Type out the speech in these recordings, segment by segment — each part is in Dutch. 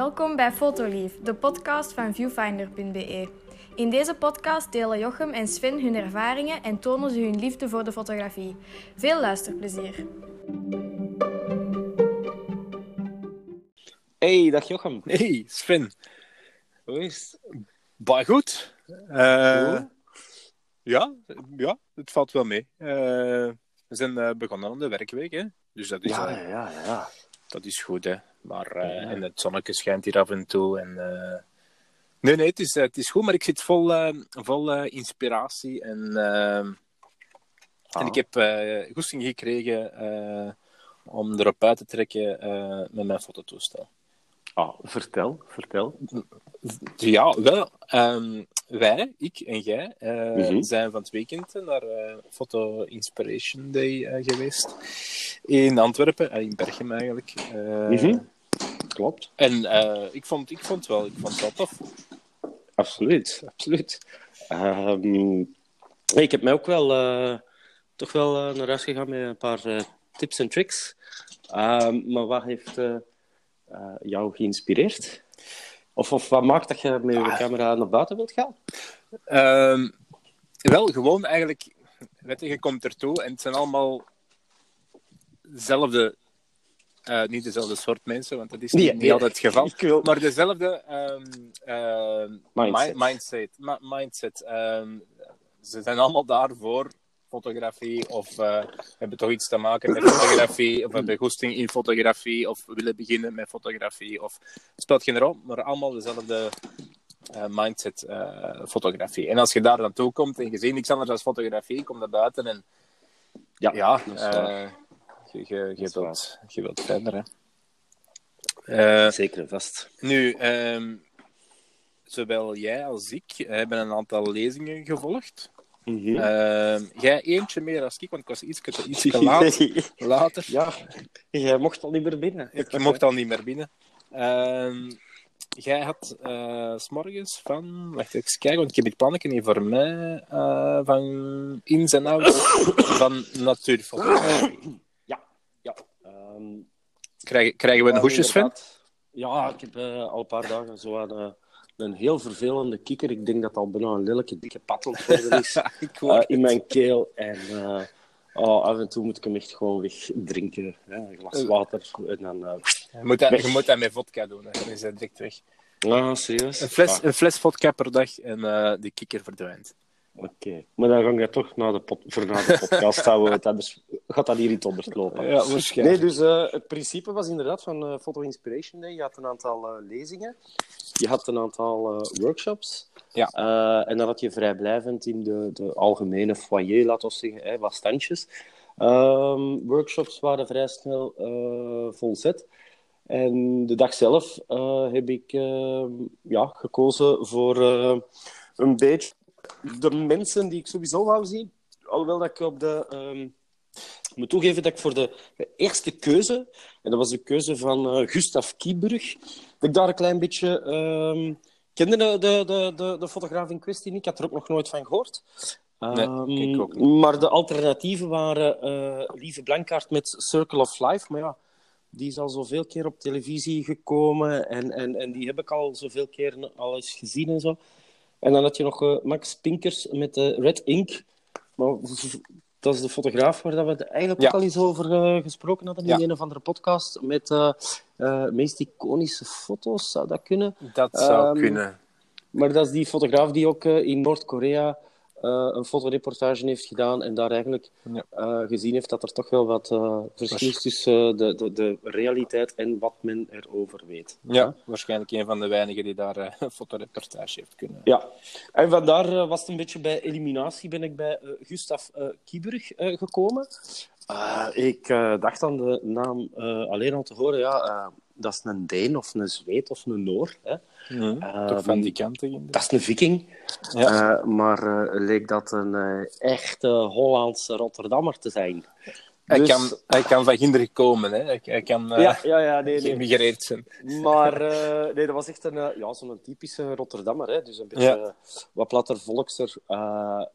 Welkom bij Fotolief, de podcast van viewfinder.be. In deze podcast delen Jochem en Sven hun ervaringen en tonen ze hun liefde voor de fotografie. Veel luisterplezier. Hey, dag Jochem. Hey, Sven. Hoe is het? Bah, goed. Eh, Goed. ja, ja, het valt wel mee. Eh, we zijn eh, begonnen aan de werkweek, hè. Dus dat is, Ja, ja, ja, ja. dat is goed, hè. Maar eh, Ja. en het zonnetje schijnt hier af en toe. En, eh, Nee, nee, het is, eh, het is goed, maar ik zit vol, vol inspiratie. En, en Ah. ik heb eh goesting gekregen om erop uit te trekken met mijn fototoestel. Ah, vertel, vertel. Ja, wel. ehm, wij, ik en jij, eh, Mhm. zijn van het weekend naar eh Photo Inspiration Day eh, geweest. In Antwerpen, in Berchem eigenlijk. Mhm. Klopt. En ik, vond, ik vond wel, ik vond het wel tof. Absoluut, absoluut. Ehm, ik heb mij ook wel toch wel naar huis gegaan met een paar tips en tricks. Ehm, maar wat heeft jou geïnspireerd? Of, of wat maakt dat je met je Ah. camera naar buiten wilt gaan? Ehm, wel, gewoon eigenlijk, weet je, je komt ertoe en het zijn allemaal dezelfde, eh, niet dezelfde soort mensen, want dat is Nee, niet, nee. altijd het geval. Wil... Maar dezelfde ehm, ehm, Mindset. mi- mindset. Ma- mindset. Ze zijn allemaal daar voor fotografie of eh, hebben toch iets te maken met fotografie of hebben goesting in fotografie of willen beginnen met fotografie of het speelt geen rol, maar allemaal dezelfde eh, mindset eh, fotografie. En als je daar naartoe komt en je ziet niks anders dan fotografie, kom naar buiten en Ja, je, je, je, wilt, je wilt verder. Hè. Zeker vast. nu, ehm, zowel jij als ik hebben een aantal lezingen gevolgd. Mhm. Ehm, jij eentje meer als ik, want ik was iets, iets laat, later. Ja, jij mocht al niet meer binnen. Ik mocht al niet meer binnen. Ehm, jij had eh, s s'morgens van... Wacht even kijken, want ik heb dit plannetje niet voor mij. eh, van ins en outs van natuurfotografie. Ja, ja. Ehm, Krijgen, krijgen we een ja, hoesjes, Sven? inderdaad. Ja, ik heb eh, al een paar dagen zo aan, eh, een heel vervelende kikker. Ik denk dat al bijna een lelijke dikke pat aan het worden is. Ik eh, hoor in mijn keel. En eh, oh, af en toe moet ik hem echt gewoon wegdrinken. Hè? Een glas water. En dan... eh, je, moet dat, je moet dat met vodka doen, hè. dan is hij direct weg. Ah, serieus? Een fles, Ah, een fles vodka per dag en eh de kikker verdwijnt. Oké. Maar dan ga ik toch naar de, pot, voor naar de podcast houden. want Anders gaat dat hier niet onderlopen. Ja, Nee, dus eh, het principe was inderdaad van eh Photo Inspiration Day. Je had een aantal eh, lezingen. Je had een aantal eh, workshops. Ja. Eh, en dan had je vrijblijvend in de, de algemene foyer, laten we zeggen, hè, wat standjes. Ehm, workshops waren vrij snel eh volzet. En de dag zelf eh, heb ik eh, ja, gekozen voor eh, een beetje de mensen die ik sowieso wou zien. Alhoewel dat ik op de... ehm, ik moet toegeven dat ik voor de eerste keuze, en dat was de keuze van eh, Gustav Kieburg, dat ik daar een klein beetje... ehm kende de, de, de, de, fotograaf in kwestie niet. Ik had er ook nog nooit van gehoord. Nee, Ehm, ook niet. Maar de alternatieven waren eh, Lieve Blankaart met Circle of Life. Maar ja, die is al zoveel keer op televisie gekomen en, en, en die heb ik al zoveel keer al eens gezien en zo. En dan had je nog eh, Max Pinkers met de Red Ink. Maar dat is de fotograaf waar dat we het eigenlijk Ja. ook al eens over eh, gesproken hadden in Ja. een of andere podcast. Met eh eh, meest iconische foto's, zou dat kunnen. Dat zou Ehm, kunnen. Maar dat is die fotograaf die ook eh, in Noord-Korea eh, een fotoreportage heeft gedaan en daar eigenlijk Ja. eh, gezien heeft dat er toch wel wat eh, verschil is tussen eh, de, de, de realiteit en wat men erover weet. Ja, waarschijnlijk een van de weinigen die daar eh, een fotoreportage heeft kunnen. Ja, en vandaar eh, was het een beetje bij eliminatie ben ik bij eh, Gustav eh Kieburg eh, gekomen. Eh, ik eh, dacht aan de naam eh, alleen al te horen, ja, eh, dat is een Deen of een Zweed of een Noor. Hè. Toch van die kanten. Dat is een viking. Ja. Eh, maar eh, leek dat een eh, echte Hollandse Rotterdammer te zijn. Hij, Dus- kan, hij kan van ginder komen, hè. Hij, hij kan eh ja, ja, ja, nee, geëmigreerd zijn. Maar eh, nee, dat was echt een, eh, ja, zo'n typische Rotterdammer. Hè? Dus een beetje Ja. eh, wat platter, volkser, eh,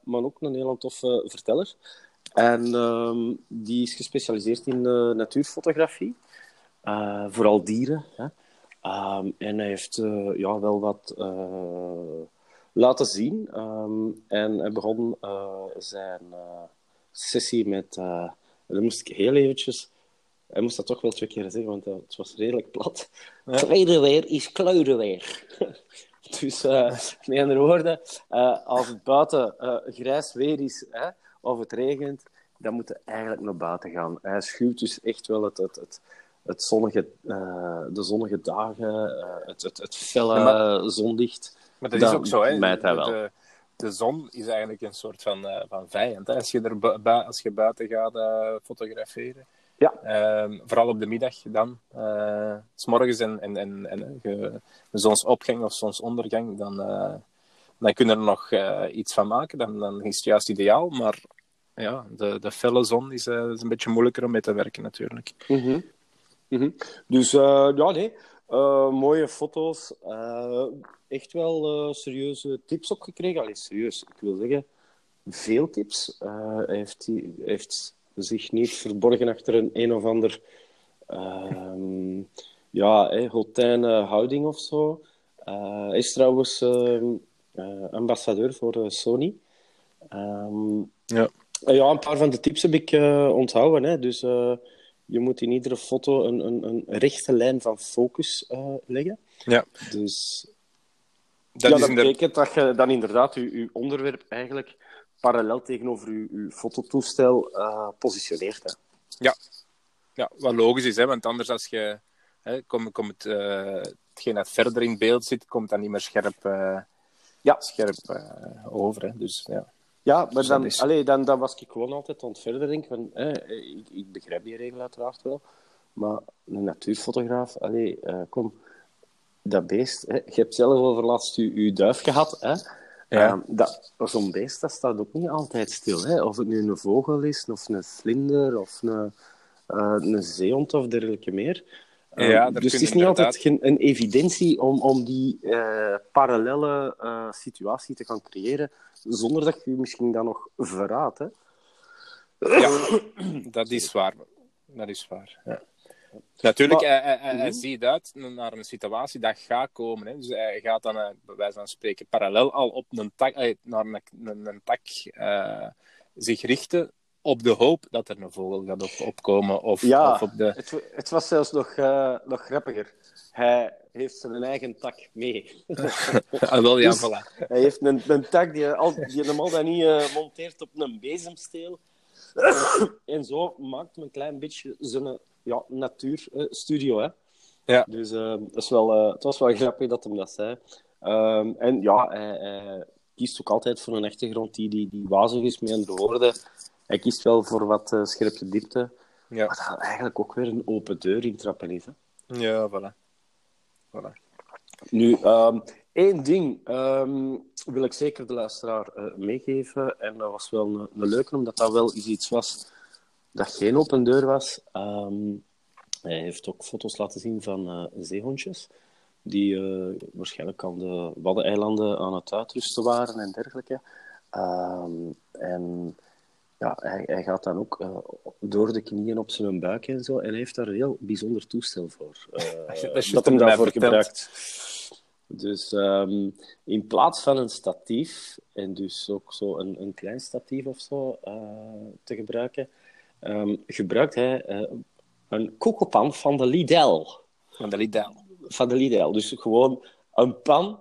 maar ook een heel toffe verteller. En ehm, die is gespecialiseerd in eh, natuurfotografie. Eh, vooral dieren. Hè? Ehm, en hij heeft eh, ja, wel wat eh, laten zien. Ehm, en hij begon zijn sessie met... dan moest ik heel eventjes... Hij moest dat toch wel twee keer zeggen, want het was redelijk plat. Ja. Kleurenweer is kleurenweer. dus met andere woorden, als het buiten grijs weer is hè, of het regent, dan moet je eigenlijk naar buiten gaan. Hij schuwt dus echt wel het, het, het, het zonnige, uh, de zonnige dagen, uh, het, het, het felle ja, zonlicht. Maar dat, dat is ook zo, hè? De, de, zon is eigenlijk een soort van, uh, van vijand. Hè? Als, je er als je buiten gaat fotograferen. Ja. Ehm, vooral op de middag dan. s morgens en, en, en, en zonsopgang of zonsondergang, dan, dan kun je er nog iets van maken. Dan, dan is het juist ideaal. Maar ja, de, de felle zon is, is een beetje moeilijker om mee te werken natuurlijk. Mm -hmm. Mm -hmm. Dus uh, ja, nee. Uh, mooie foto's. Uh, echt wel serieuze tips opgekregen. Allee, serieus. Ik wil zeggen, veel tips. hij heeft, hij heeft zich niet verborgen achter een een of ander ehm, ja, hey, hotijne houding of zo. is trouwens ehm, ambassadeur voor Sony. Um, ja. ja, een paar van de tips heb ik onthouden. Hè. Dus je moet in iedere foto een, een, een rechte lijn van focus uh, leggen. Ja. Dus dat, ja, dat betekent dat je dan inderdaad je, je onderwerp eigenlijk parallel tegenover je, je fototoestel uh, positioneert. Hè. Ja. ja, wat logisch is, hè? want anders als je hè, komt kom het, uh, hetgeen dat verder in beeld zit, komt dan niet meer scherp, ja. scherp over. Hè? Dus ja. Ja, maar dus dan, is... allee, dan, dan was ik gewoon altijd aan het verder denken van, ik, ik, begrijp die regel uiteraard wel, maar een natuurfotograaf, allee, uh, kom, dat beest, hè, je hebt zelf over laatst je, je duif gehad, hè, ja. uh, zo'n beest dat staat ook niet altijd stil, hè, of het nu een vogel is, of een vlinder, of een, uh, een zeehond of dergelijke meer. Ja, dus het is niet altijd geen, een evidentie om, om die parallele situatie te gaan creëren zonder dat je misschien dan nog verraadt. Hè? Ja, dat is waar. Dat is waar. Ja. Natuurlijk, maar, hij, hij, hij, mhm. ziet uit naar een situatie dat gaat komen. Hè. Dus hij gaat dan, uh, bij wijze van spreken, parallel al op een tak, uh, naar een, een, een tak uh, zich richten op de hoop dat er een vogel gaat op, opkomen. Of, ja, of op de... het, het was zelfs nog, nog grappiger. Hij heeft zijn eigen tak mee. ah, wel, ja, dus voilà. Hij heeft een, een tak die, al, die normaal dan niet uh, monteert op een bezemsteel. en zo maakt een klein beetje zijn ja, natuurstudio. Hè. Ja. Dus uh, dat is wel, uh, het was wel grappig dat hem dat zei. Um, en ja, hij, hij, kiest ook altijd voor een achtergrond die, die, die wazig is, met andere woorden. Hij kiest wel voor wat uh, scherpe diepte. Ja. Wat eigenlijk ook weer een open deur intrappen is. Hè. Ja, voilà. voilà. Nu, um, één ding um, wil ik zeker de luisteraar uh, meegeven. En dat was wel een, een leuke, omdat dat wel iets was dat geen open deur was. Um, hij heeft ook foto's laten zien van uh, zeehondjes. Die uh, waarschijnlijk aan de Waddeneilanden aan het uitrusten waren en dergelijke. en ja, hij, hij, gaat dan ook uh, door de knieën op zijn buik en zo. En hij heeft daar een heel bijzonder toestel voor. Uh, dat, dat hem daarvoor gebruikt. Dus um, in plaats van een statief, en dus ook zo een, een klein statief of zo uh, te gebruiken, um, gebruikt hij een koekenpan van de Lidl. Van de Lidl. Van de Lidl. Dus gewoon een pan,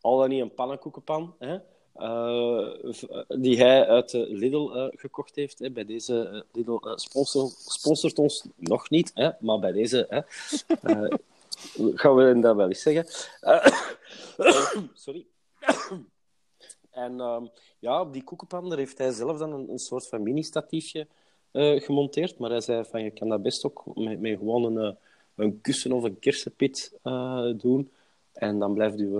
al dan niet een pannenkoekenpan, hè, die hij uit de Lidl gekocht heeft. Hè. Bij deze Lidl sponsor, sponsort ons nog niet, hè, maar bij deze hè, gaan we dat wel eens zeggen. sorry. en um, ja, op die koekenpan heeft hij zelf dan een, soort van mini-statiefje gemonteerd. Maar hij zei van je kan dat best ook met, met gewoon een, een kussen of een kersenpit doen. En dan blijft u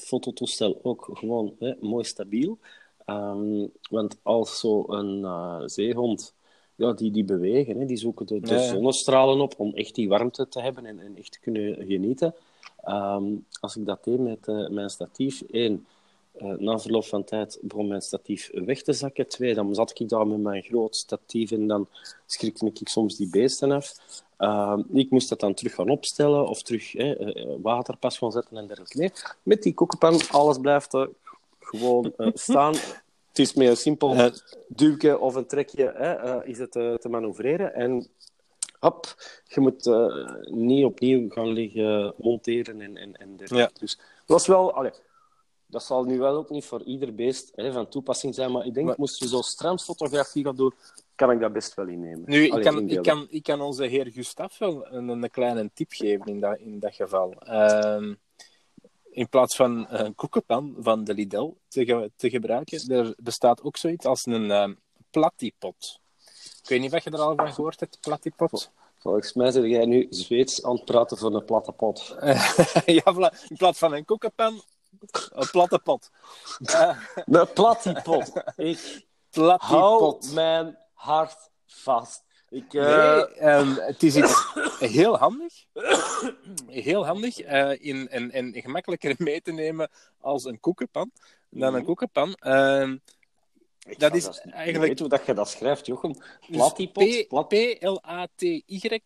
fototoestel ook gewoon hè, mooi stabiel. Um, want als zo'n uh, zeehond, ja, die, die bewegen, hè, die zoeken de, de zonnestralen op om echt die warmte te hebben en, en echt te kunnen genieten. Um, als ik dat deed met uh, mijn statief, één, eh, na verloop van tijd begon mijn statief weg te zakken. Twee, dan zat ik daar met mijn groot statief en dan schrikte ik soms die beesten af. Uh, ik moest dat dan terug gaan opstellen of terug eh, waterpas gaan zetten en dergelijke. Nee, met die koekenpan, alles blijft er gewoon staan. Het is met een simpel duwke of een trekje is het te manoeuvreren. En hop, je moet uh, niet opnieuw gaan liggen monteren en, en, en ja. Dus dat was wel... Allee, dat zal nu wel ook niet voor ieder beest hè, van toepassing zijn, maar ik denk, maar... moest je zo strandfotografie gaan doen, kan ik dat best wel innemen. Nu, ik kan, ik, kan, ik kan onze heer Gustaf wel een, een kleine tip geven in dat, in dat geval. Uh, in plaats van een koekenpan van de Lidl te, te gebruiken, er bestaat ook zoiets als een uh, plattipot. Ik weet niet of je er al van gehoord hebt, plattipot. Volgens mij zeg jij nu Zweeds aan het praten voor een platte pot. ja, in plaats van een koekenpan, een platte pot. Uh, een platte pot. Ik mijn hart vast. Ik, uh... nee, um, het is iets heel handig. Heel handig uh, in, en, en gemakkelijker mee te nemen als een koekenpan. Dan een mhm. koekenpan. Uh, dat is dat eigenlijk... Weet hoe dat je dat schrijft, Jochem? Plattipot? P-L-A-T-Y.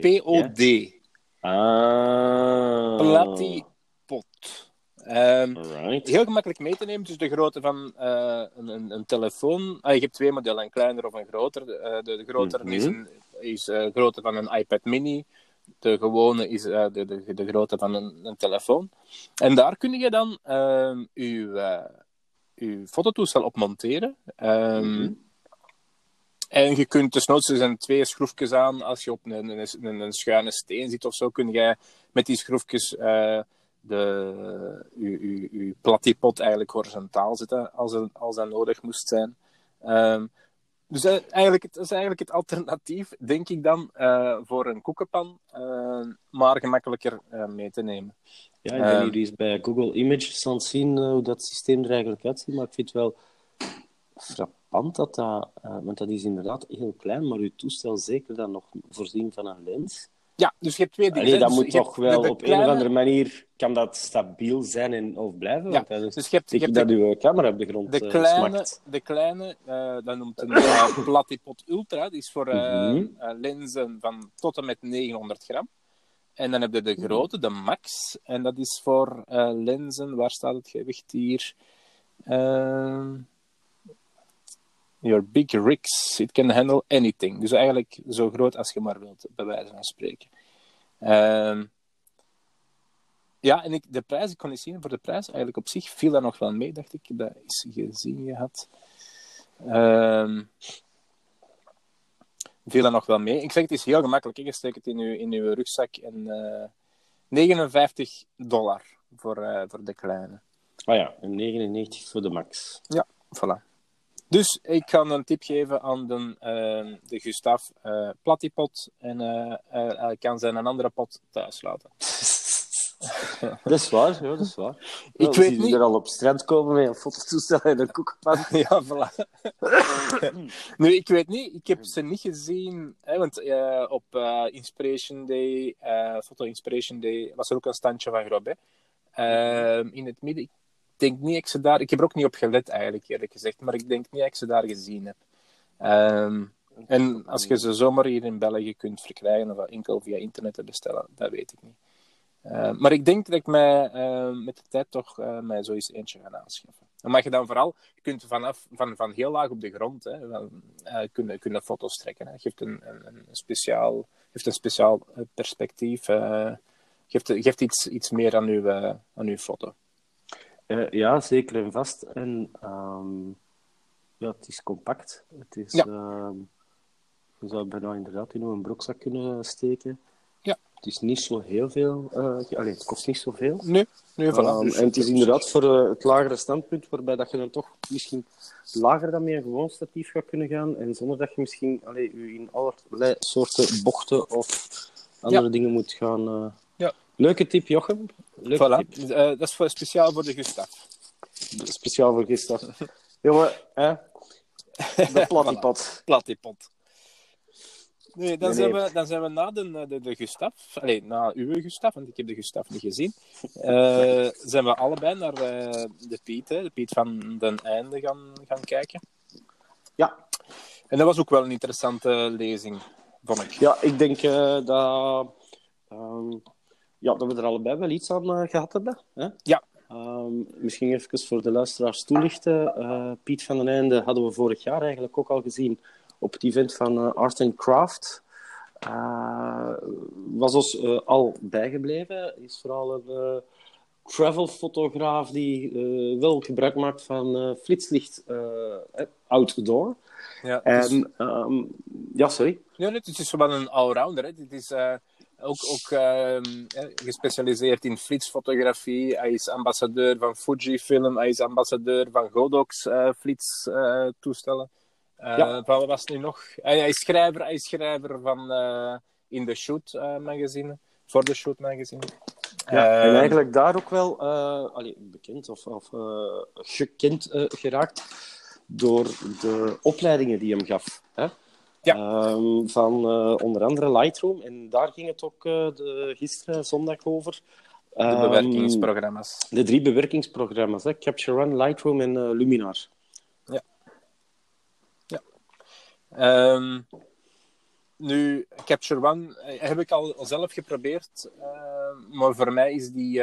P-O-D. Ah. Plattipot. Um, heel gemakkelijk mee te nemen. Dus de grootte van uh, een, een, een, telefoon. Ah, je hebt twee modellen, een kleiner of een groter. Uh, de, de grotere is, mhm. een, is uh, grootte van een iPad mini. De gewone is de, de, de grootte van een, een telefoon. En daar kun je dan ehm, je, je fototoestel op monteren. Um, mm -hmm. En je kunt desnoods er zijn twee schroefjes aan. Als je op een, een, een, schuine steen zit of zo, kun je met die schroefjes de, je, plattipot eigenlijk horizontaal zetten als, er, als dat nodig moest zijn. Um, dus uh, eigenlijk, het is eigenlijk het alternatief, denk ik dan, uh, voor een koekenpan, maar gemakkelijker mee te nemen. Ja, ik ben hier eens bij Google Images aan het zien hoe dat systeem er eigenlijk uitziet, maar ik vind het wel frappant dat dat, want dat is inderdaad heel klein, maar uw toestel zeker dan nog voorzien van een lens. Ja, dus je hebt twee dingen. Allee, dat dus moet toch wel op een of andere manier kan dat stabiel zijn en of blijven. Ja. Want dus je hebt, je hebt dat de, uw camera op de grond de eh, kleine, De kleine, uh, dat noemt een uh, Platypod Ultra, die is voor mm -hmm. lenzen van tot en met 900 gram. En dan heb je de grote, de Max, en dat is voor lenzen, waar staat het gewicht hier? Ehm, Your big rigs, it can handle anything. Dus eigenlijk zo groot als je maar wilt, bij wijze van spreken. Um, ja, en ik, de prijs, ik kon niet zien voor de prijs. Eigenlijk op zich viel dat nog wel mee, dacht ik. Dat is gezien gehad. Um, viel dat nog wel mee. Ik zeg, het is heel gemakkelijk. Je steekt het in uw, in uw rugzak. En uh, eh, 59 dollar voor, uh, voor de kleine. Ah ja, en 99 voor de max. Ja, voilà. Dus ik kan een tip geven aan de, uh, de Gustaf uh, Plattipot en uh, hij kan zijn een andere pot thuis laten. dat is waar, ja, dat is waar. Ik weet niet... er al op strand komen met een fototoestel en een koekpan. ja, voilà. nu, ik weet niet, ik heb ze niet gezien, hè, want op Inspiration Day, Foto Inspiration Day, was er ook een standje van Grob, hè. Ehm, in het midden, denk niet dat ik ze daar... Ik heb er ook niet op gelet, eigenlijk, eerlijk gezegd. Maar ik denk niet dat ik ze daar gezien heb. Um, en als je ze zomaar hier in België kunt verkrijgen, of enkel via internet te bestellen, dat weet ik niet. Uh, maar ik denk dat ik mij uh, met de tijd toch uh, mij zo eens eentje ga aanschaffen. En mag je dan vooral, je kunt vanaf, van, van heel laag op de grond hè, kunnen, kunnen foto's trekken. Hè. Geeft een, een, een speciaal, geeft een speciaal perspectief, geeft, geeft iets, iets meer aan uw, aan uw foto. Uh, ja, zeker en vast. En um, ja, het is compact. Het is, ja. uh, je zou bijna inderdaad in een broekzak kunnen steken. Ja. Het is niet zo heel veel. Uh, allee, het kost niet zoveel. Nee, nee voilà. Um, en het is inderdaad voor uh, het lagere standpunt, waarbij dat je dan toch misschien lager dan met een gewoon statief gaat kunnen gaan. En zonder dat je misschien allee, je in allerlei soorten bochten of andere ja. dingen moet gaan Leuke tip, Jochem. Leuke voilà. tip. Uh, dat is voor, speciaal voor de Gustav. Speciaal voor Gustav. Jongen, hè? De plattipot. Plattipot. Nee, dan, Nee, zijn nee. We, dan zijn we na de, de, de Gustaf, allee, na uw Gustaf, want ik heb de Gustaf niet gezien, eh, zijn we allebei naar eh, de Piet, hè, de Piet van den Einde gaan, gaan kijken. Ja, En dat was ook wel een interessante lezing, vond ik. ja ik denk eh, dat, ehm, ja, dat we er allebei wel iets aan eh, gehad hebben. Hè? Ja. Ehm, misschien even voor de luisteraars toelichten. Eh, Piet van den Einde hadden we vorig jaar eigenlijk ook al gezien op het event van eh, Art and Craft. Was ons al bijgebleven. Is vooral een travelfotograaf die wel gebruik maakt van flitslicht outdoor. Ja, dus- En, ehm, ja, sorry. Ja, nee, het is wel een allrounder. Hè. Dit is ook, ook ehm, eh, gespecialiseerd in flitsfotografie. Hij is ambassadeur van Fujifilm. Hij is ambassadeur van Godox eh flitstoestellen. Eh Ja. Van wat was het nu nog? Hij, hij is schrijver, hij is schrijver van eh, In the Shoot magazine. Voor de Shoot magazine. Ja, en Ehm, eigenlijk daar ook wel allee, bekend of, of gekend geraakt door de opleidingen die hem gaf. Hè? Ja. Ehm, van eh, onder andere Lightroom. En daar ging het ook eh, de, gisteren zondag over. de Ehm, bewerkingsprogramma's. de drie bewerkingsprogramma's. Hè? Capture One, Lightroom en eh, Luminar. Ehm, nu, Capture One heb ik al zelf geprobeerd, maar voor mij is die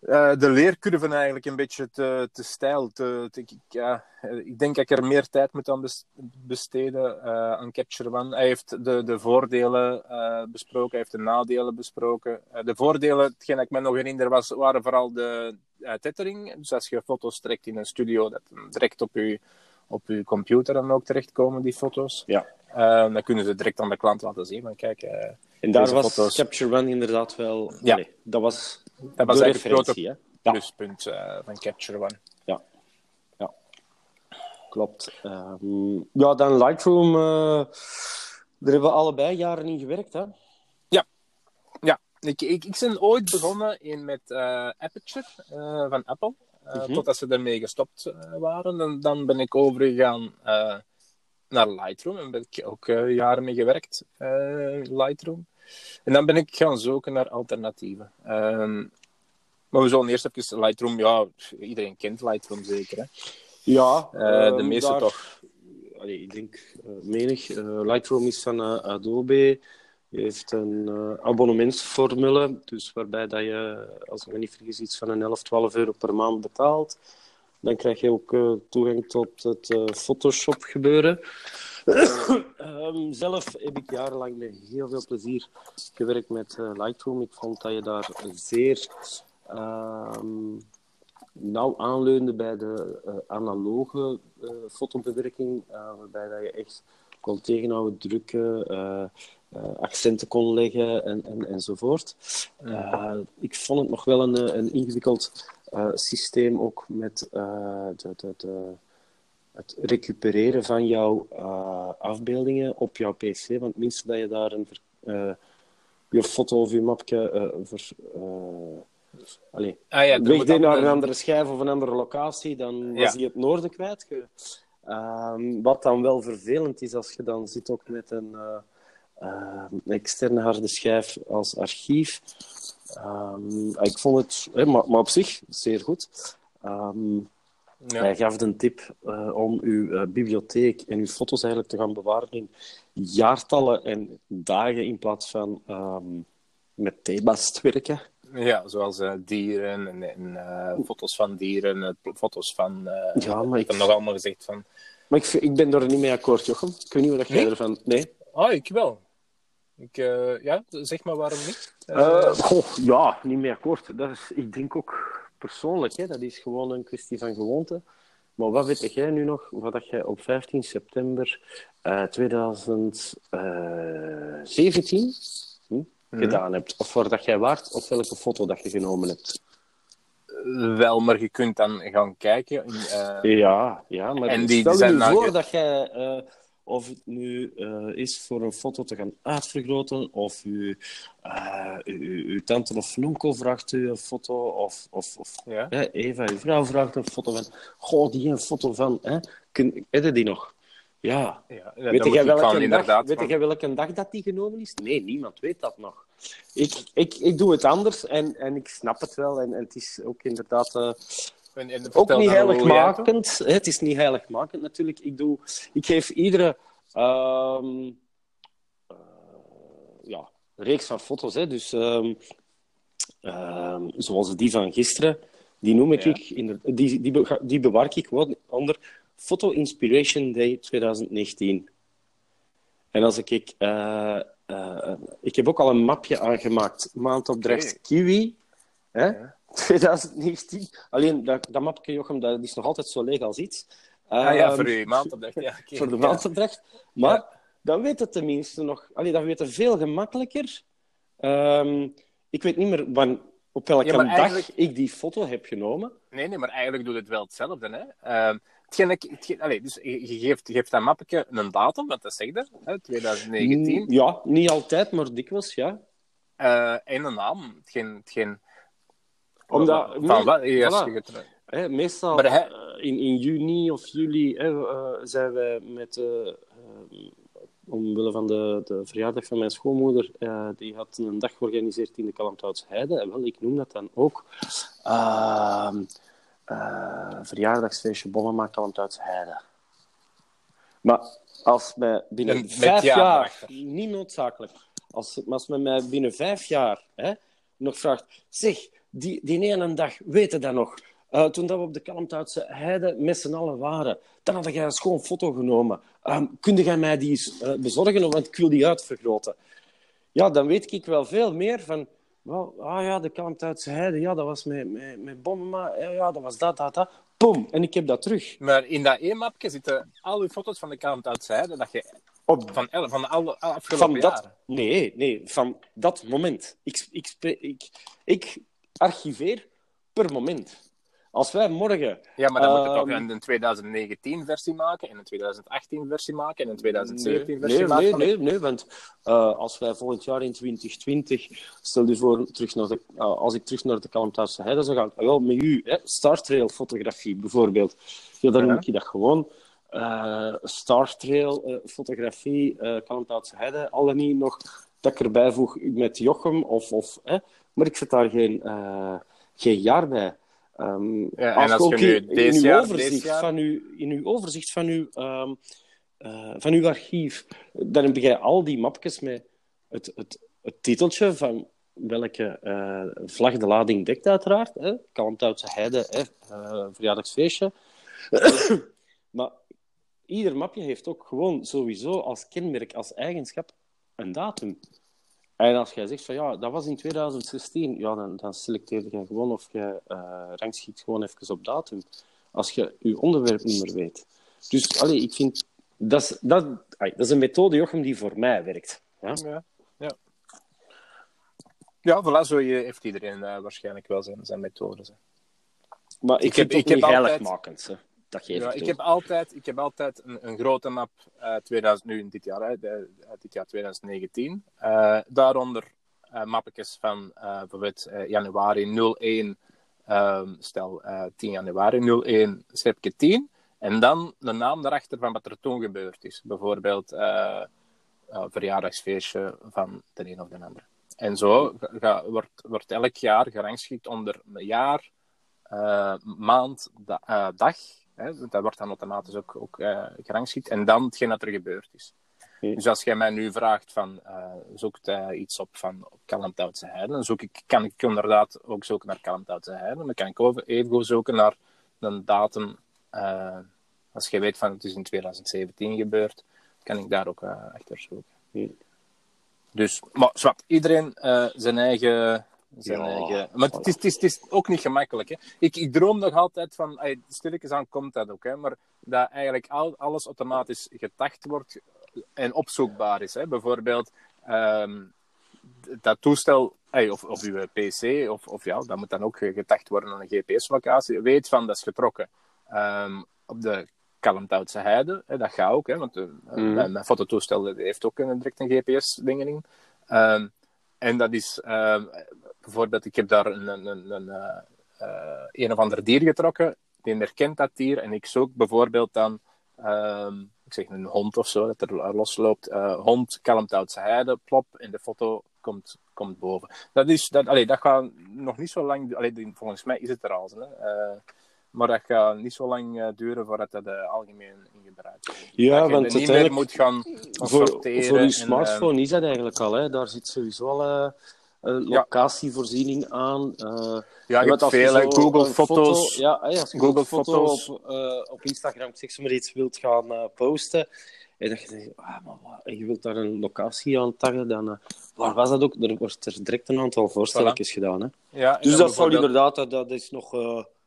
eh, de leercurve eigenlijk een beetje te, te stijl. Te, te- ik, ja, ik denk dat ik er meer tijd moet aan bes- besteden eh, aan Capture One. Hij heeft de, de voordelen eh, besproken, hij heeft de nadelen besproken. De voordelen, hetgeen dat ik me nog herinner, was, waren vooral de uh, tethering. Dus als je foto's trekt in een studio, dat direct op je op uw computer dan ook terechtkomen, die foto's. Ja. Dan kunnen ze direct aan de klant laten zien. Van, kijk, En daar was foto's. Capture One inderdaad wel... Ja. allee, dat was, dat was eigenlijk het grote? Ja. pluspunt eh, van Capture One. Klopt. Ehm, ja, dan Lightroom. eh, daar hebben we allebei jaren in gewerkt. Hè? Ja, ik, ik, ik ben ooit begonnen in met eh, Aperture van Apple. Mhm. Totdat ze ermee gestopt waren. Dan, dan ben ik overgegaan naar Lightroom. En ben ik ook jaren mee gewerkt, Lightroom. En dan ben ik gaan zoeken naar alternatieven. Ehm, maar we zullen eerst even Lightroom... Ja, iedereen kent Lightroom zeker, hè? Ja, Eh, ehm, de meeste daar- toch. Allee, ik denk eh, menig. Eh, Lightroom is van Adobe. Je heeft een eh, abonnementsformule, dus waarbij dat je, als ik me niet vergis, iets van een 11, 12 euro per maand betaalt. Dan krijg je ook eh, toegang tot het eh, Photoshop gebeuren. Ehm, zelf heb ik jarenlang met heel veel plezier gewerkt met eh, Lightroom. Ik vond dat je daar zeer ehm, nauw aanleunde bij de eh, analoge eh, fotobewerking, eh, waarbij dat je echt kon tegenhouden, drukken, accenten kon leggen en, en, enzovoort. Ik vond het nog wel een, een ingewikkeld systeem, ook met de, de, de, het recupereren van jouw afbeeldingen op jouw PC. Want minstens dat je daar een, je foto of je mapje eh, allee, Ah ja, wegdeed naar een andere schijf of een andere locatie, dan was hij het noorden kwijt. Ehm, wat dan wel vervelend is als je dan zit ook met een eh, eh, externe harde schijf als archief. Ehm, ik vond het, hè, maar, maar op zich, zeer goed. Ehm, Ja. Hij gaf de tip eh, om uw bibliotheek en uw foto's eigenlijk te gaan bewaren in jaartallen en dagen in plaats van met thema's te werken. Ja, zoals eh, dieren en, en eh, foto's van dieren, eh, foto's van... Ja, maar ik heb nog allemaal gezegd van... maar ik, ik ben er niet mee akkoord, Jochem. Ik weet niet wat jij Nee? ervan... Nee? Oh, ik wel. Ik, ja, zeg maar waarom niet. Goh, ja, niet mee akkoord. Dat is, ik denk ook persoonlijk, hè, dat is gewoon een kwestie van gewoonte. Maar wat weet jij nu nog, wat dat jij op 15 september eh 2017 hm, Mhm. gedaan hebt? Of waar dat jij waart, of welke foto dat je genomen hebt? Wel, maar je kunt dan gaan kijken. In, eh, Ja, ja maar En die stel je zijn nu voor dat jij, eh, of het nu eh, is voor een foto te gaan uitvergroten, of je, uw, tante of nonkel vraagt u een foto, of, of, of ja. Eva, uw vrouw vraagt een foto van, goh, die een foto van, hè, kun, heb je die nog? Ja. Ja, Weet jij, welke dag, inderdaad weet van- jij welke dag dat die genomen is? Nee, niemand weet dat nog. Ik, ik, ik doe het anders en, en ik snap het wel. En, en het is ook inderdaad eh, En, en ook niet heiligmakend. hè. Het is niet heiligmakend natuurlijk. Ik, doe, ik geef iedere ehm, eh, ja, reeks van foto's. Hè. Dus ehm, ehm, zoals die van gisteren, die noem ik, Ja. ik in de- die, die, die bewaar ik gewoon onder Photo Inspiration Day 2019. En als ik... ik eh, ik heb ook al een mapje aangemaakt. Maandopdracht. Kiwi. Hè? Ja. 2019. Alleen, dat, dat mapje, Jochem, dat is nog altijd zo leeg als iets. Ah ja, Ehm, voor je maandopdracht. Ja, voor de maandopdracht. Maar Ja. dan weet het tenminste nog... Allee, dat weet het veel gemakkelijker. Ehm, ik weet niet meer wan, op welke Ja, dag eigenlijk- ik die foto heb genomen. Nee, nee, maar eigenlijk doet het wel hetzelfde. Hè? Ehm, hetgeen hetgeen, dus je, geeft, je geeft dat mappetje een datum, want dat zegt er, hè, 2019. Mm, Ja, niet altijd, maar dikwijls, ja. eh, en een naam. Hetgeen, hetgeen, Omdat... van nee, wat eerst voilà. getrouwd. Hè, meestal hij- in, in juni of juli eh, zijn wij met, eh, omwille van de, de verjaardag van mijn schoonmoeder, die had een dag georganiseerd in de Kalmthoutse Heide. En wel, ik noem dat dan ook ehm, eh, verjaardagsfeestje Bonnema Kalmthoutse Heide. Maar als mij binnen met vijf jaar niet noodzakelijk, als, als men mij binnen vijf jaar hè, nog vraagt, zeg, die, die ene dag, weet je dat nog? Eh, toen dat we op de Kalmthoutse Heide met z'n allen waren, dan had jij een schoon foto genomen. Um, kun jij mij die eens eh, bezorgen, want ik wil die uitvergroten? Ja, dan weet ik wel veel meer van... Wel, ah ja, de Kalmthoutse Heide, ja, dat was met, met, met Bommema, ja, ja, dat was dat, dat, dat. Boom, en ik heb dat terug. Maar in dat één mapje zitten al je foto's van de kant outside, dat je Op van, van alle afgelopen van dat, jaren. nee, nee, van dat moment. Ik, ik, ik, ik archiveer per moment. Als wij morgen... Ja, maar dan moet je Ehm, toch een 2019 versie maken, en een 2018 versie maken, en een 2017 Nee, versie nee, maken. nee, nee, nee, want eh, als wij volgend jaar in 2020, stel je voor, terug naar de, eh, als ik terug naar de Kalmthoutse Heide zou gaan, wel met u, hè, Star Trail fotografie bijvoorbeeld, ja, dan noem ik je dat gewoon eh Star Trail fotografie, eh Kalmthoutse Heide, al niet nog dat ik erbij voeg met Jochem, of, of, hè, maar ik zet daar geen, geen jaar bij. Ehm, Ja, en je als je nu in, uw jaar- overzicht jaar- van uw, in uw overzicht van uw van uw archief. Dan heb jij al die mapjes met het, het, het titeltje van welke eh, vlag de lading dekt, uiteraard. Hè? Kalmthoutse Heide, hè? eh, verjaardagsfeestje. maar ieder mapje heeft ook gewoon sowieso als kenmerk, als eigenschap, een datum. En als jij zegt van ja, dat was in 2016, ja, dan, dan selecteer je gewoon of je eh rangschikt gewoon even op datum. Als je je onderwerp niet meer weet. Dus allee, ik vind dat is, dat, dat is een methode, Jochem, die voor mij werkt. Ja? Ja, ja. Ja, voilà, zo heeft iedereen eh, waarschijnlijk wel zijn, zijn methodes. hè. Maar ik, Ik heb- het ik heb altijd- heiligmakend. Hè. Dat geef Ja, ik heb altijd, ik heb altijd een, een grote map, eh 2000, nu in dit jaar, hè, de- uit dit jaar 2019. Eh, daaronder eh mappetjes van eh, bijvoorbeeld eh, januari 01, ehm, stel eh 10 januari 01, schepje 10. En dan de naam daarachter van wat er toen gebeurd is. Bijvoorbeeld eh eh, verjaardagsfeestje van de een of de ander. En zo ga- wordt, wordt elk jaar gerangschikt onder een jaar, eh, maand, da- eh, dag. Hè, dat wordt dan automatisch ook, ook eh, gerangschikt. En dan hetgeen dat er gebeurd is. Dus als jij mij nu vraagt van eh zoekt iets op van op Kalmthoutse Heide, dan zoek ik, kan ik inderdaad ook zoeken naar Kalmthoutse Heide. Dan kan ik over, even zoeken naar een datum. eh, als je weet van het is in 2017 gebeurd, kan ik daar ook achter zoeken. Dus, maar zwart, iedereen zijn eigen. Zijn Ja, eigen... Maar het is, het, is, het is ook niet gemakkelijk. Hè. Ik, ik droom nog altijd van, ay, stilletjes aan komt dat ook, hè, maar dat eigenlijk al, alles automatisch getacht wordt en opzoekbaar is. Hè. Bijvoorbeeld ehm, dat toestel, ay, of, of uw PC, of, of ja, dat moet dan ook getacht worden aan een GPS-locatie, weet van dat is getrokken ehm, op de Kalmthoutse Heide. Hè, dat gaat ook, hè, want eh, Mhm. mijn, mijn fototoestel heeft ook een, direct een GPS-ding in. Ehm, en dat is bijvoorbeeld, ik heb daar een, een, een, een, eh, een of ander dier getrokken, die herkent dat dier, en ik zoek bijvoorbeeld dan ehm, ik zeg een hond of zo, dat er losloopt. Uh, hond kalmt uit zijn heide, plop, en de foto komt, komt boven. Dat, is, dat, allee, dat gaat nog niet zo lang... Allee, volgens mij is het er al. Hè. Uh, maar dat gaat niet zo lang uh, duren voordat dat uh, algemeen in gebruik is. Ja, dat want je niet meer moet gaan voor, sorteren. voor je smartphone is dat eigenlijk al. Hè. Daar zit sowieso al locatievoorziening aan. Uh, ja, je hebt veel. Google Foto's. Foto, ja, als je Google foto Foto's. op, uh, op Instagram zeg maar iets wilt gaan uh, posten, en dat je denkt, ah, maar, wat, en je wilt daar een locatie aan taggen, dan waar was dat ook? Er wordt er direct een aantal voorstelletjes Voilà. gedaan. Hè? Ja, Dus dat zal inderdaad, dat, dat is nog...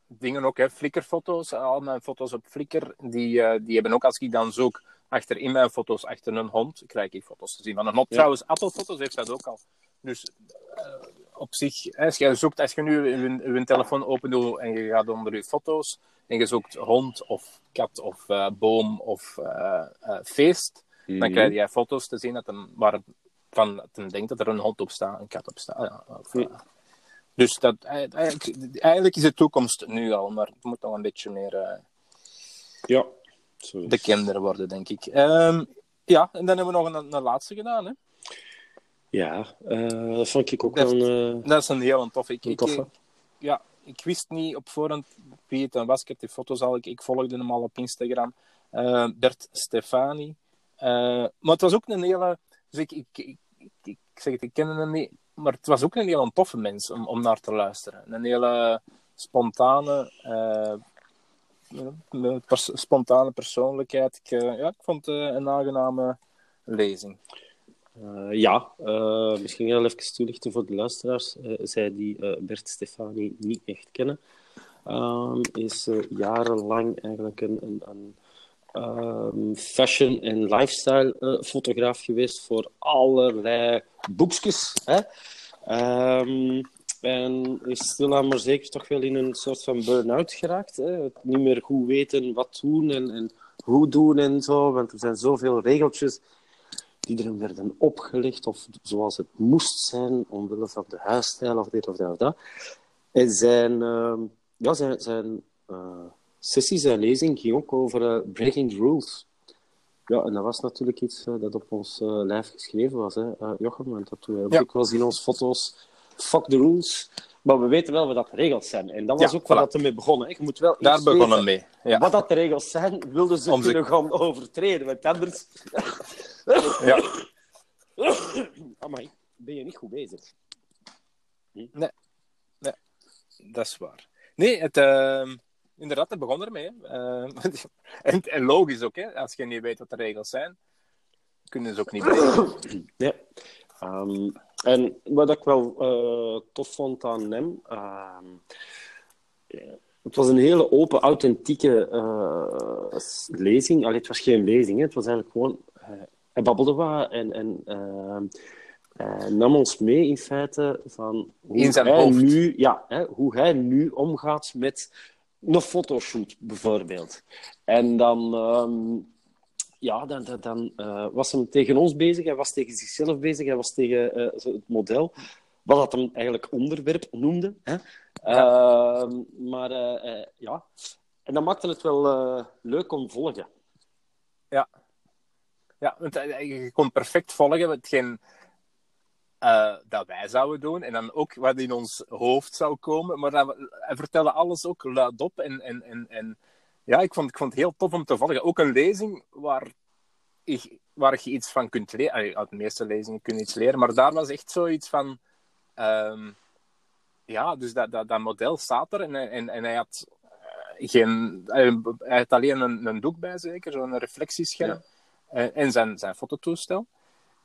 Dingen ook, hè. Flickr-foto's. Al mijn foto's op Flickr, die, uh, die hebben ook, als ik dan zoek achter in mijn foto's achter een hond, krijg ik foto's te zien van een hond. Ja. Trouwens, Apple-foto's heeft dat ook al. Dus op zich, als je zoekt, als je nu je, je telefoon open doet en je gaat onder je foto's en je zoekt hond of kat of uh, boom of feest, Mhm. dan krijg je foto's te zien dat een, waar van het denkt dat er een hond op staat, een kat op staat. Ja, of. Dus dat, eigenlijk, eigenlijk is de toekomst nu al, maar het moet nog een beetje meer ja, bekender worden, denk ik. Um, ja, en dan hebben we nog een, een laatste gedaan. Hè? Ja, uh, dat vond ik ook dat, wel... Uh, dat is een heel tof. Ik, een toffe. Ik, ja, ik wist niet op voorhand wie het dan was. Ik heb die foto's al, ik, ik volgde hem al op Instagram. Uh, Bert Stefani. maar het was ook een hele... Dus ik, ik, ik, ik, zeg het, ik kende hem niet maar het was ook een heel toffe mens om, om naar te luisteren. Een hele spontane, pers spontane persoonlijkheid. Ik, ja, ik vond het een aangename lezing. Uh, ja, uh, misschien wel even toelichten voor de luisteraars. Uh, zij die Bert Stefani niet echt kennen. Um, is jarenlang eigenlijk een, een, een um, fashion- en lifestyle fotograaf geweest voor allerlei boekjes. Hè? Um, en is stilaan maar zeker toch wel in een soort van burn-out geraakt. Hè? Het niet meer goed weten wat doen en, en hoe doen en zo. Want er zijn zoveel regeltjes die er werden opgelegd, of zoals het moest zijn, omwille van de huisstijl of dit of dat of dat. En zijn, uh, ja, zijn, zijn uh, sessie, zijn lezing ging ook over uh, breaking the rules. Ja, en dat was natuurlijk iets uh, dat op ons lijf geschreven was, hè, Jochem. Want dat doen we ja. ook wel in onze foto's. Fuck the rules. Maar we weten wel wat dat de regels zijn. En dat was ja, ook waar voilà. dat ermee begonnen. Je moet wel Daar begonnen mee. Ja. Wat dat de regels zijn, wilden ze Om ze... kunnen gaan overtreden. Want anders... ja. Amai, ben je niet goed bezig. Hm? Nee. nee, dat is waar. Nee, het, uh, inderdaad, het begon ermee. Uh, en, en, logisch ook, hè. als je niet weet wat de regels zijn, kunnen ze ook niet breken. Ja. Um, en wat ik wel uh, tof vond aan hem, uh, het was een hele open, authentieke uh, lezing. Allee, het was geen lezing, hè. het was eigenlijk gewoon... hij babbelde wat en, en hij nam ons mee in feite van hoe in zijn hij hoofd. nu, ja, hè, hoe hij nu omgaat met een fotoshoot bijvoorbeeld. En dan, um, ja, dan, dan, dan uh, was hem tegen ons bezig, hij was tegen zichzelf bezig, hij was tegen uh, het model, wat dat hem eigenlijk onderwerp noemde. Hè? Ja. Uh, maar uh, ja, en dat maakte het wel leuk om te volgen. Ja. Ja, want je kon perfect volgen hetgeen uh, dat wij zouden doen. En dan ook wat in ons hoofd zou komen. Maar dan, hij vertelde alles ook luidop. En, en, en, en ja, ik vond, ik vond het heel tof om te volgen. Ook een lezing waar, ik, waar je iets van kunt leren. Uit de meeste lezingen kun je iets leren. Maar daar was echt zoiets van... Um, ja, dus dat, dat, dat model staat er. En, en, en hij had... Geen, hij, had alleen een, doek bij, zeker, zo'n reflectiescherm. En, en zijn, zijn fototoestel.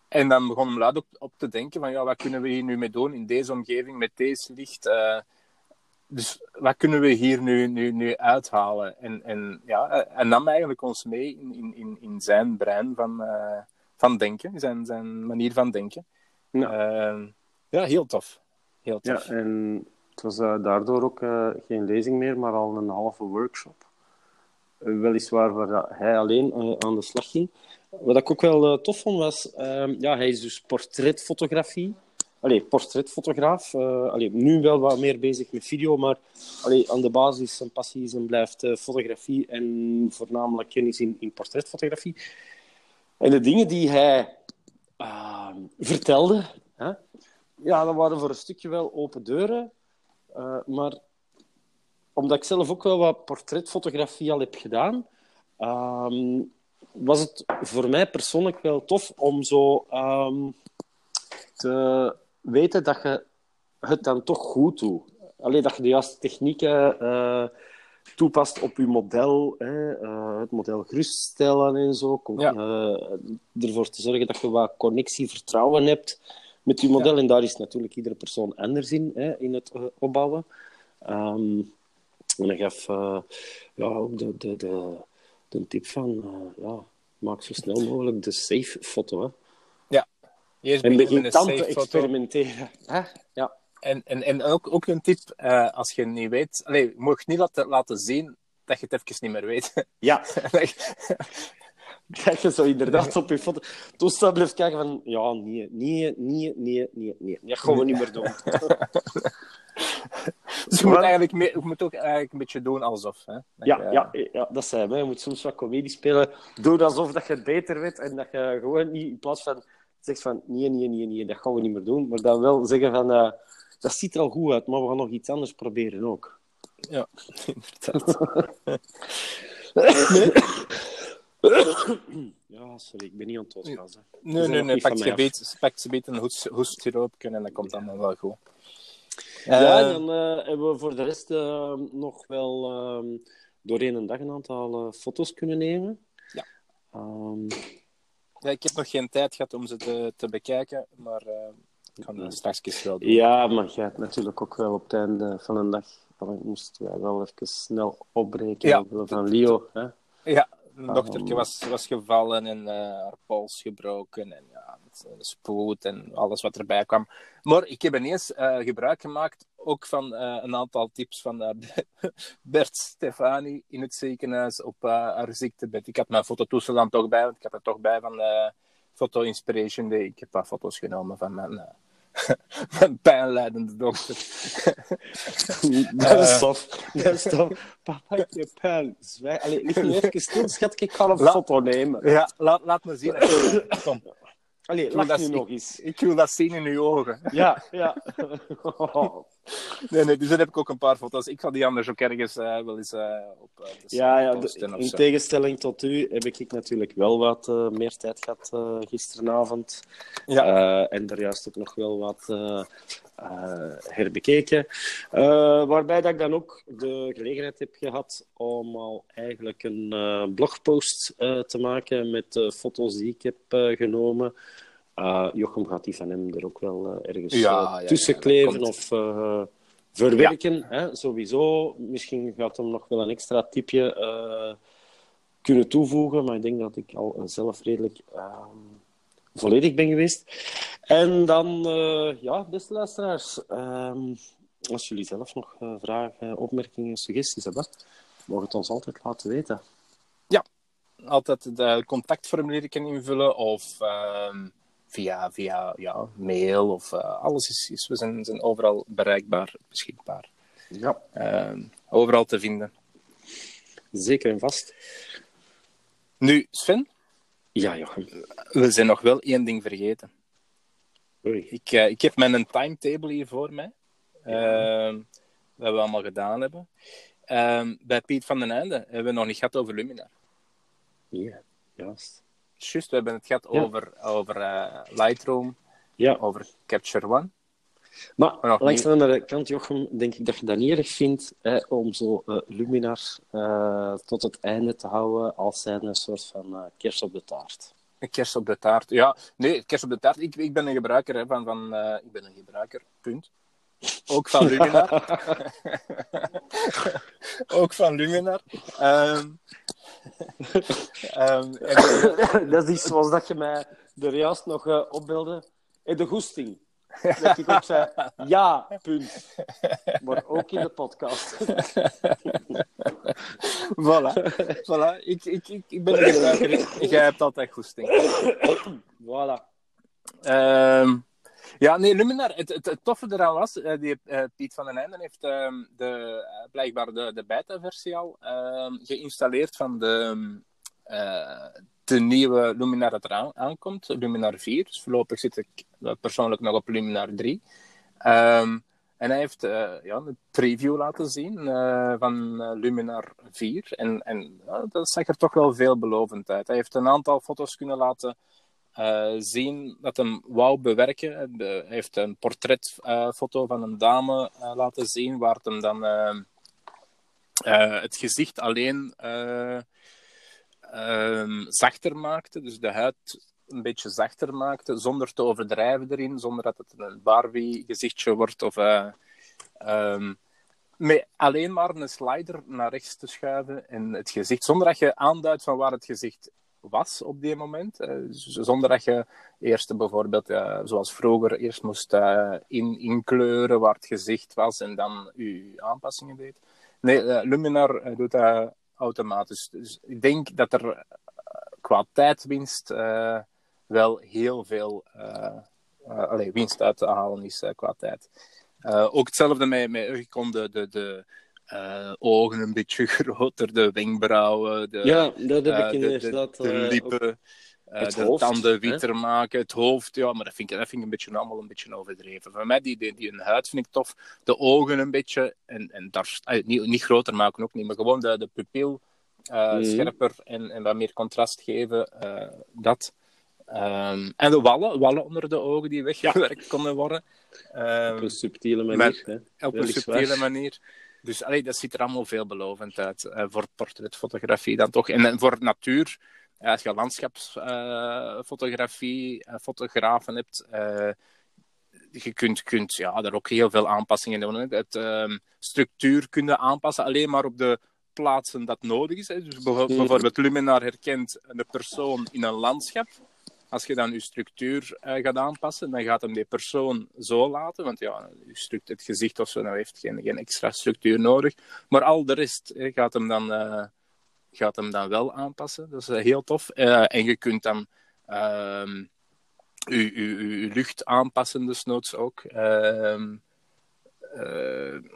En dan begon hem luid op, op, te denken van, ja, wat kunnen we hier nu mee doen in deze omgeving, met deze licht? Uh, dus wat kunnen we hier nu, nu, nu uithalen? En, en ja, hij nam eigenlijk ons mee in, in, in zijn brein van, uh, van denken, zijn, zijn manier van denken. Ja, uh, ja heel tof. Heel tof. Ja, en het was uh, daardoor ook uh, geen lezing meer, maar al een halve workshop. Weliswaar waar hij alleen aan de slag ging. Wat ik ook wel tof vond was, ja, hij is dus portretfotografie allee, portretfotograaf. Uh, allee, nu wel wat meer bezig met video, maar allee, aan de basis zijn passie is en blijft fotografie en voornamelijk kennis in, in portretfotografie. En de dingen die hij uh, vertelde, hè, ja, dat waren voor een stukje wel open deuren. maar omdat ik zelf ook wel wat portretfotografie al heb gedaan, ehm, was het voor mij persoonlijk wel tof om zo um, te weten dat je het dan toch goed doet. Alleen dat je de juiste technieken uh, toepast op je model, hè, uh, het model geruststellen en zo. Ja. Uh, ervoor te zorgen dat je wat connectie, vertrouwen hebt met je model. Ja. En daar is natuurlijk iedere persoon anders in, hè, in het opbouwen. Um, en ik gaf ja, ook de, de, de, de tip van ja, maak zo snel mogelijk de safe foto. Hè. Ja, Eerst en begin dan te experimenteren. Hè? Ja. En, en, en ook, ook een tip, uh, als je niet weet... Je mag niet laten, laten zien dat je het even niet meer weet. Ja. dat je zo inderdaad op je foto toestel blijft kijken van... Ja, nee, nee, nee, nee, nee, nee. Dat gaan we niet meer doen. dus je moet, eigenlijk mee, je moet ook eigenlijk een beetje doen alsof. Hè? Ja, je, ja, ja, dat zijn we. Je moet soms wat comedie spelen. Doe alsof dat je het beter weet en dat je gewoon niet in plaats van zegt van nee, nee, nee, nee, dat gaan we niet meer doen. Maar dan wel zeggen van uh, dat ziet er al goed uit, maar we gaan nog iets anders proberen ook. Ja, inderdaad. ja, sorry, ik ben niet aan het doodgaan. Nee, nee, nee, pak je, beet, pak je beet een hoestsiroop en dat komt allemaal wel goed. Ja, uh, dan uh, hebben we voor de rest uh, nog wel uh, doorheen een dag een aantal foto's kunnen nemen. Ja. Um, ja, ik heb nog geen tijd gehad om ze te, te bekijken, maar ik ga het straks wel doen. Ja, maar jij hebt natuurlijk ook wel op het einde van een dag... Dan moesten wij wel even snel opbreken ja. van Leo. Hè? Ja, mijn dochtertje was, was gevallen en haar pols gebroken. En ja, spoed en alles wat erbij kwam. Maar ik heb ineens uh, gebruik gemaakt ook van uh, een aantal tips van Bert Stefani in het ziekenhuis op haar ziektebed. Ik had mijn fototoestel dan toch bij, want ik heb er toch bij van Foto Inspiration Day. Ik heb wat foto's genomen van mijn mijn pijnlijdende dochter. dat is tof. Dat is tof. Papa, ik heb pijn. Zwijg. Allee, lig nu even stil, schat. Ik ga een La foto nemen. Ja, laat, laat me zien. Kom. Allee, lach nu nog eens. Ik wil dat zien in uw ogen. Ja, ja. Nee, nee, dus dan heb ik ook een paar foto's. Ik ga die anders ook ergens uh, wel eens uh, op uh, Ja, in tegenstelling tot u heb ik natuurlijk wel wat meer tijd gehad gisteravond. Ja. en er juist ook nog wel wat herbekeken. waarbij dat ik dan ook de gelegenheid heb gehad om al eigenlijk een blogpost te maken met de foto's die ik heb genomen. Uh, Jochem gaat die van hem er ook wel uh, ergens ja, uh, tussen kleven of verwerken. Hè? Sowieso. Misschien gaat hem nog wel een extra tipje kunnen toevoegen, maar ik denk dat ik al zelf redelijk ehm, volledig ben geweest. En dan, ja, beste luisteraars, ehm, als jullie zelf nog vragen, opmerkingen, suggesties hebben, mogen het ons altijd laten weten. Ja, altijd de contactformulier kunnen invullen of ehm, via, via ja, mail of uh, alles is, is, we zijn, zijn overal bereikbaar, beschikbaar. Ja. Uh, overal te vinden. Zeker en vast. Nu, Sven? Ja, Jochem. We zijn nog wel één ding vergeten. Oei. Ik, uh, ik heb mijn timetable hier voor mij. Ja. Ehm, wat we allemaal gedaan hebben. Ehm, bij Piet van den Einde hebben we nog niet gehad over Luminar. Ja, juist juist, we hebben het gehad ja. over, over uh, Lightroom, ja. over Capture One. Maar, langs de andere kant, Jochem, denk ik dat je dat niet erg vindt hè, om zo uh, Luminar uh, tot het einde te houden als zijn een soort van kers op de taart. Een kers op de taart, ja. Nee, kers op de taart. Ik, ik ben een gebruiker hè, van... van ik ben een gebruiker, punt. Ook van Luminar. Ook van Luminar. Um, um, dat is iets zoals dat je mij er juist nog uh, opbeelde. In de goesting. Dat ik ook zei, ja, punt. Maar ook in de podcast. voilà. voilà. Ik, ik, ik, ik ben gebruiker. Jij hebt altijd goesting. voilà. Um, Ja, nee, Luminar, het, het, het toffe eraan was, uh, die, uh, Piet van den Einden heeft uh, de, blijkbaar de, de beta-versie al ehm, geïnstalleerd van de, de nieuwe Luminar dat eraan aankomt, Luminar 4. Dus voorlopig zit ik persoonlijk nog op Luminar 3. Um, en hij heeft ja, een preview laten zien van Luminar 4. En, en dat zag er toch wel veelbelovend uit. Hij heeft een aantal foto's kunnen laten uh, zien dat hem wou bewerken. Hij heeft een portretfoto van een dame uh, laten zien, waar het hem dan het gezicht alleen ehm, zachter maakte. Dus de huid een beetje zachter maakte, zonder te overdrijven erin, zonder dat het een Barbie-gezichtje wordt. Of, um, met alleen maar een slider naar rechts te schuiven en het gezicht, zonder dat je aanduidt van waar het gezicht was op die moment. Uh, zonder dat je eerst bijvoorbeeld, uh, zoals vroeger, eerst moest uh, in, inkleuren waar het gezicht was en dan je aanpassingen deed. Nee, Luminar doet dat automatisch. Dus ik denk dat er qua tijdwinst wel heel veel allez, winst uit te halen is qua tijd. ook hetzelfde met, met de, de, de uh, ogen een beetje groter, de wenkbrauwen, de, ja, dat heb uh, ik inderdaad. De, de, de lippen, uh, de hoofd, tanden witter hè? maken, het hoofd. Ja, maar dat vind ik, dat vind ik een beetje, allemaal een beetje overdreven. Voor mij, die, die, die een huid vind ik tof. De ogen een beetje, en, en daar, niet, niet groter maken ook niet, maar gewoon de, de pupil mm. scherper en, en wat meer contrast geven. dat. Um, en de wallen, wallen onder de ogen die weggewerkt ja. konden worden. Um, op een subtiele manier. Met, op een subtiele manier. Dus allee, dat ziet er allemaal veelbelovend uit uh, voor portretfotografie dan toch. En, en voor natuur, uh, als je landschapsfotografie, uh, fotografen hebt, je kunt, kunt ja, daar ook heel veel aanpassingen doen. Het ehm, structuur kunnen aanpassen alleen maar op de plaatsen dat nodig is. Hè. Dus bijvoorbeeld Luminar herkent een persoon in een landschap. Als je dan je structuur uh, gaat aanpassen, dan gaat hem die persoon zo laten. Want ja, het gezicht of zo nou heeft geen, geen extra structuur nodig. Maar al de rest hè, gaat, hem dan, uh, gaat hem dan wel aanpassen. Dat is heel tof. en je kunt dan ehm, je lucht aanpassen, dus noods ook. Ehm,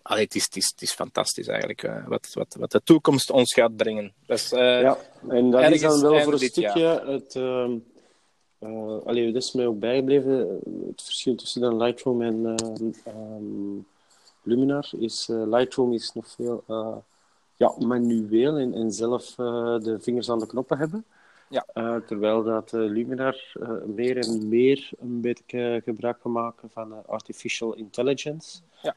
allee, het, is, het, is, het is fantastisch eigenlijk wat, wat, wat de toekomst ons gaat brengen. Dus, ja, en dat is dan wel voor een stukje het, ehm, uh, allee, dat is mij ook bijgebleven. Het verschil tussen Lightroom en uh, um, Luminar is uh, Lightroom is nog veel ja, manueel en, en zelf de vingers aan de knoppen hebben. Ja. terwijl dat Luminar meer en meer een beetje gebruik kan maken van artificial intelligence. Ja.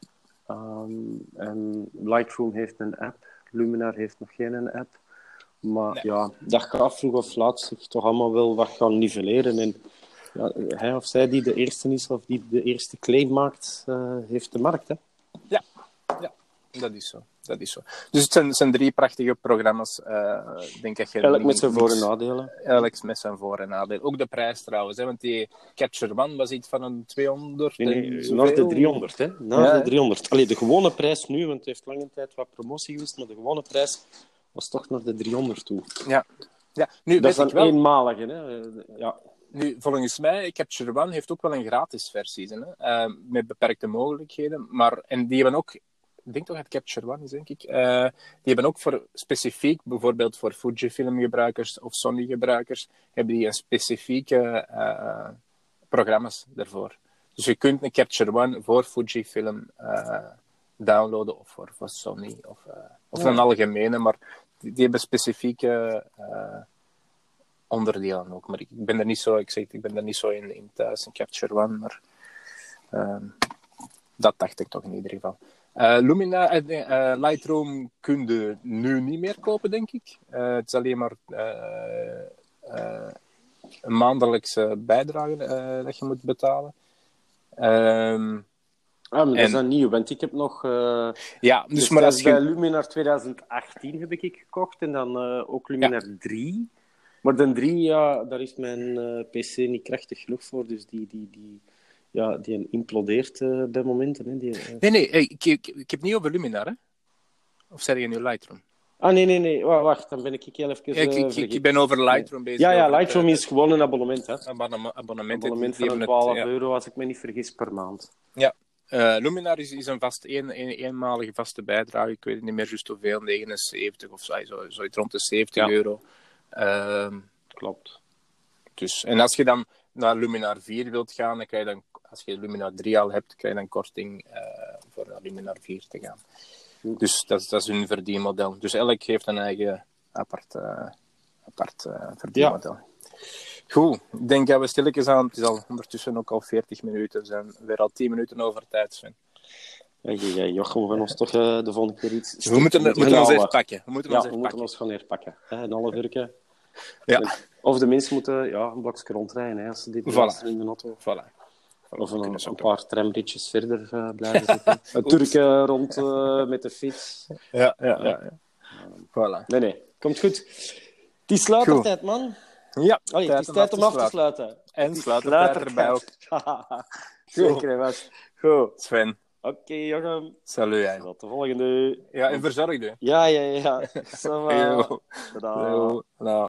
Um, en Lightroom heeft een app, Luminar heeft nog geen app. Maar nee. ja, dat gaat vroeg of laat zich toch allemaal wel wat gaan nivelleren. En ja, hij of zij die de eerste is of die de eerste claim maakt, uh, heeft de markt. Hè? Ja. ja, dat is zo. Dat is zo. Dus het zijn, het zijn drie prachtige programma's. Uh, denk je Elk met zijn voor- en nadelen. Elk met zijn voor- en nadelen. Ook de prijs trouwens. Hè, want die Catcher One was iets van een 200. Nee, nee naar de 300. Hè? Naar ja, de 300. Allee, de gewone prijs nu, want het heeft lange tijd wat promotie geweest, maar de gewone prijs was toch naar de 300 toe. Ja. ja. Nu, dat is een wel... eenmalige. Hè? Ja. Nu, volgens mij, Capture One heeft ook wel een gratis versie, hè? Uh, met beperkte mogelijkheden. Maar, en die hebben ook, ik denk toch dat Capture One is, denk ik. Uh, die hebben ook voor specifiek, bijvoorbeeld voor Fujifilm-gebruikers of Sony-gebruikers, hebben die een specifieke uh, programma's daarvoor. Dus je kunt een Capture One voor Fujifilm downloaden of voor, voor Sony of, of ja. een algemene, maar die, hebben specifieke uh, onderdelen ook. Maar ik ben er niet zo, ik zeg, ik ben er niet zo in, thuis, in Capture One, maar uh, dat dacht ik toch in ieder geval. Uh, Lumina, uh, Lightroom kun je nu niet meer kopen, denk ik. het is alleen maar een maandelijkse bijdrage dat je moet betalen. Ehm, Ah, maar dat is dan nieuw, want ik heb nog... Uh, ja, dus, dus maar als je... bij Luminar 2018 heb ik gekocht en dan uh, ook Luminar ja. 3. Maar de 3, ja, daar is mijn uh, PC niet krachtig genoeg voor, dus die, die, die, ja, die implodeert bij momenten. Hè, die, Nee, nee, ik, ik, ik heb niet over Luminar, hè? Of zei je nu Lightroom? Ah, nee, nee, nee. Wa- Wacht, dan ben ik heel even... Ja, ik, eh, ik, ik, ben over Lightroom bezig. Ja, ja, Lightroom eh, is gewoon een abonnement, hè. abonnement, abonnement, van hebben 12 het, ja. euro, als ik me niet vergis, per maand. Ja. Eh, Luminar is, is een vast een, een, eenmalige vaste bijdrage. Ik weet het niet meer juist hoeveel, 79 of zo, zo, zoiets rond de 70 Ja. euro. Ehm, Klopt. dus, en als je dan naar Luminar 4 wilt gaan, dan krijg je dan, als je Luminar 3 al hebt, krijg je dan korting eh, voor naar Luminar 4 te gaan. Dus dat, is- dat is hun verdienmodel. Dus elk heeft een eigen apart, eh, apart verdienmodel. Goed, ik denk dat we stilletjes aan. Het is al ondertussen ook al 40 minuten. We zijn weer al 10 minuten over tijd, Sven. Ja, Jochem, we gaan ons toch eh, de volgende keer iets... We moeten, we moeten ons even pakken. We moeten Ja, ons we even moeten pakken. ons gewoon herpakken. Hè, Een half uurtje. Ja. Of de mensen moeten ja, een blokje rondrijden, hè, als ze dit Voilà. in de auto. Voilà. Of een, een paar tramritjes verder eh, blijven zitten. Een Turken rond eh, met de fiets. Ja, ja, ja. ja. Voilà. Nee, nee. Komt goed. Het is sluitertijd, man. Ja, Allee, het is tijd om af te sluiten. En sluitertijd erbij ook. Zeker, Bas. Goed. Sven, Oké, Jochem. salut. hè. Tot de volgende. Ja, en verzorg je. Ja, ja, ja. Yo. Yo. Nou.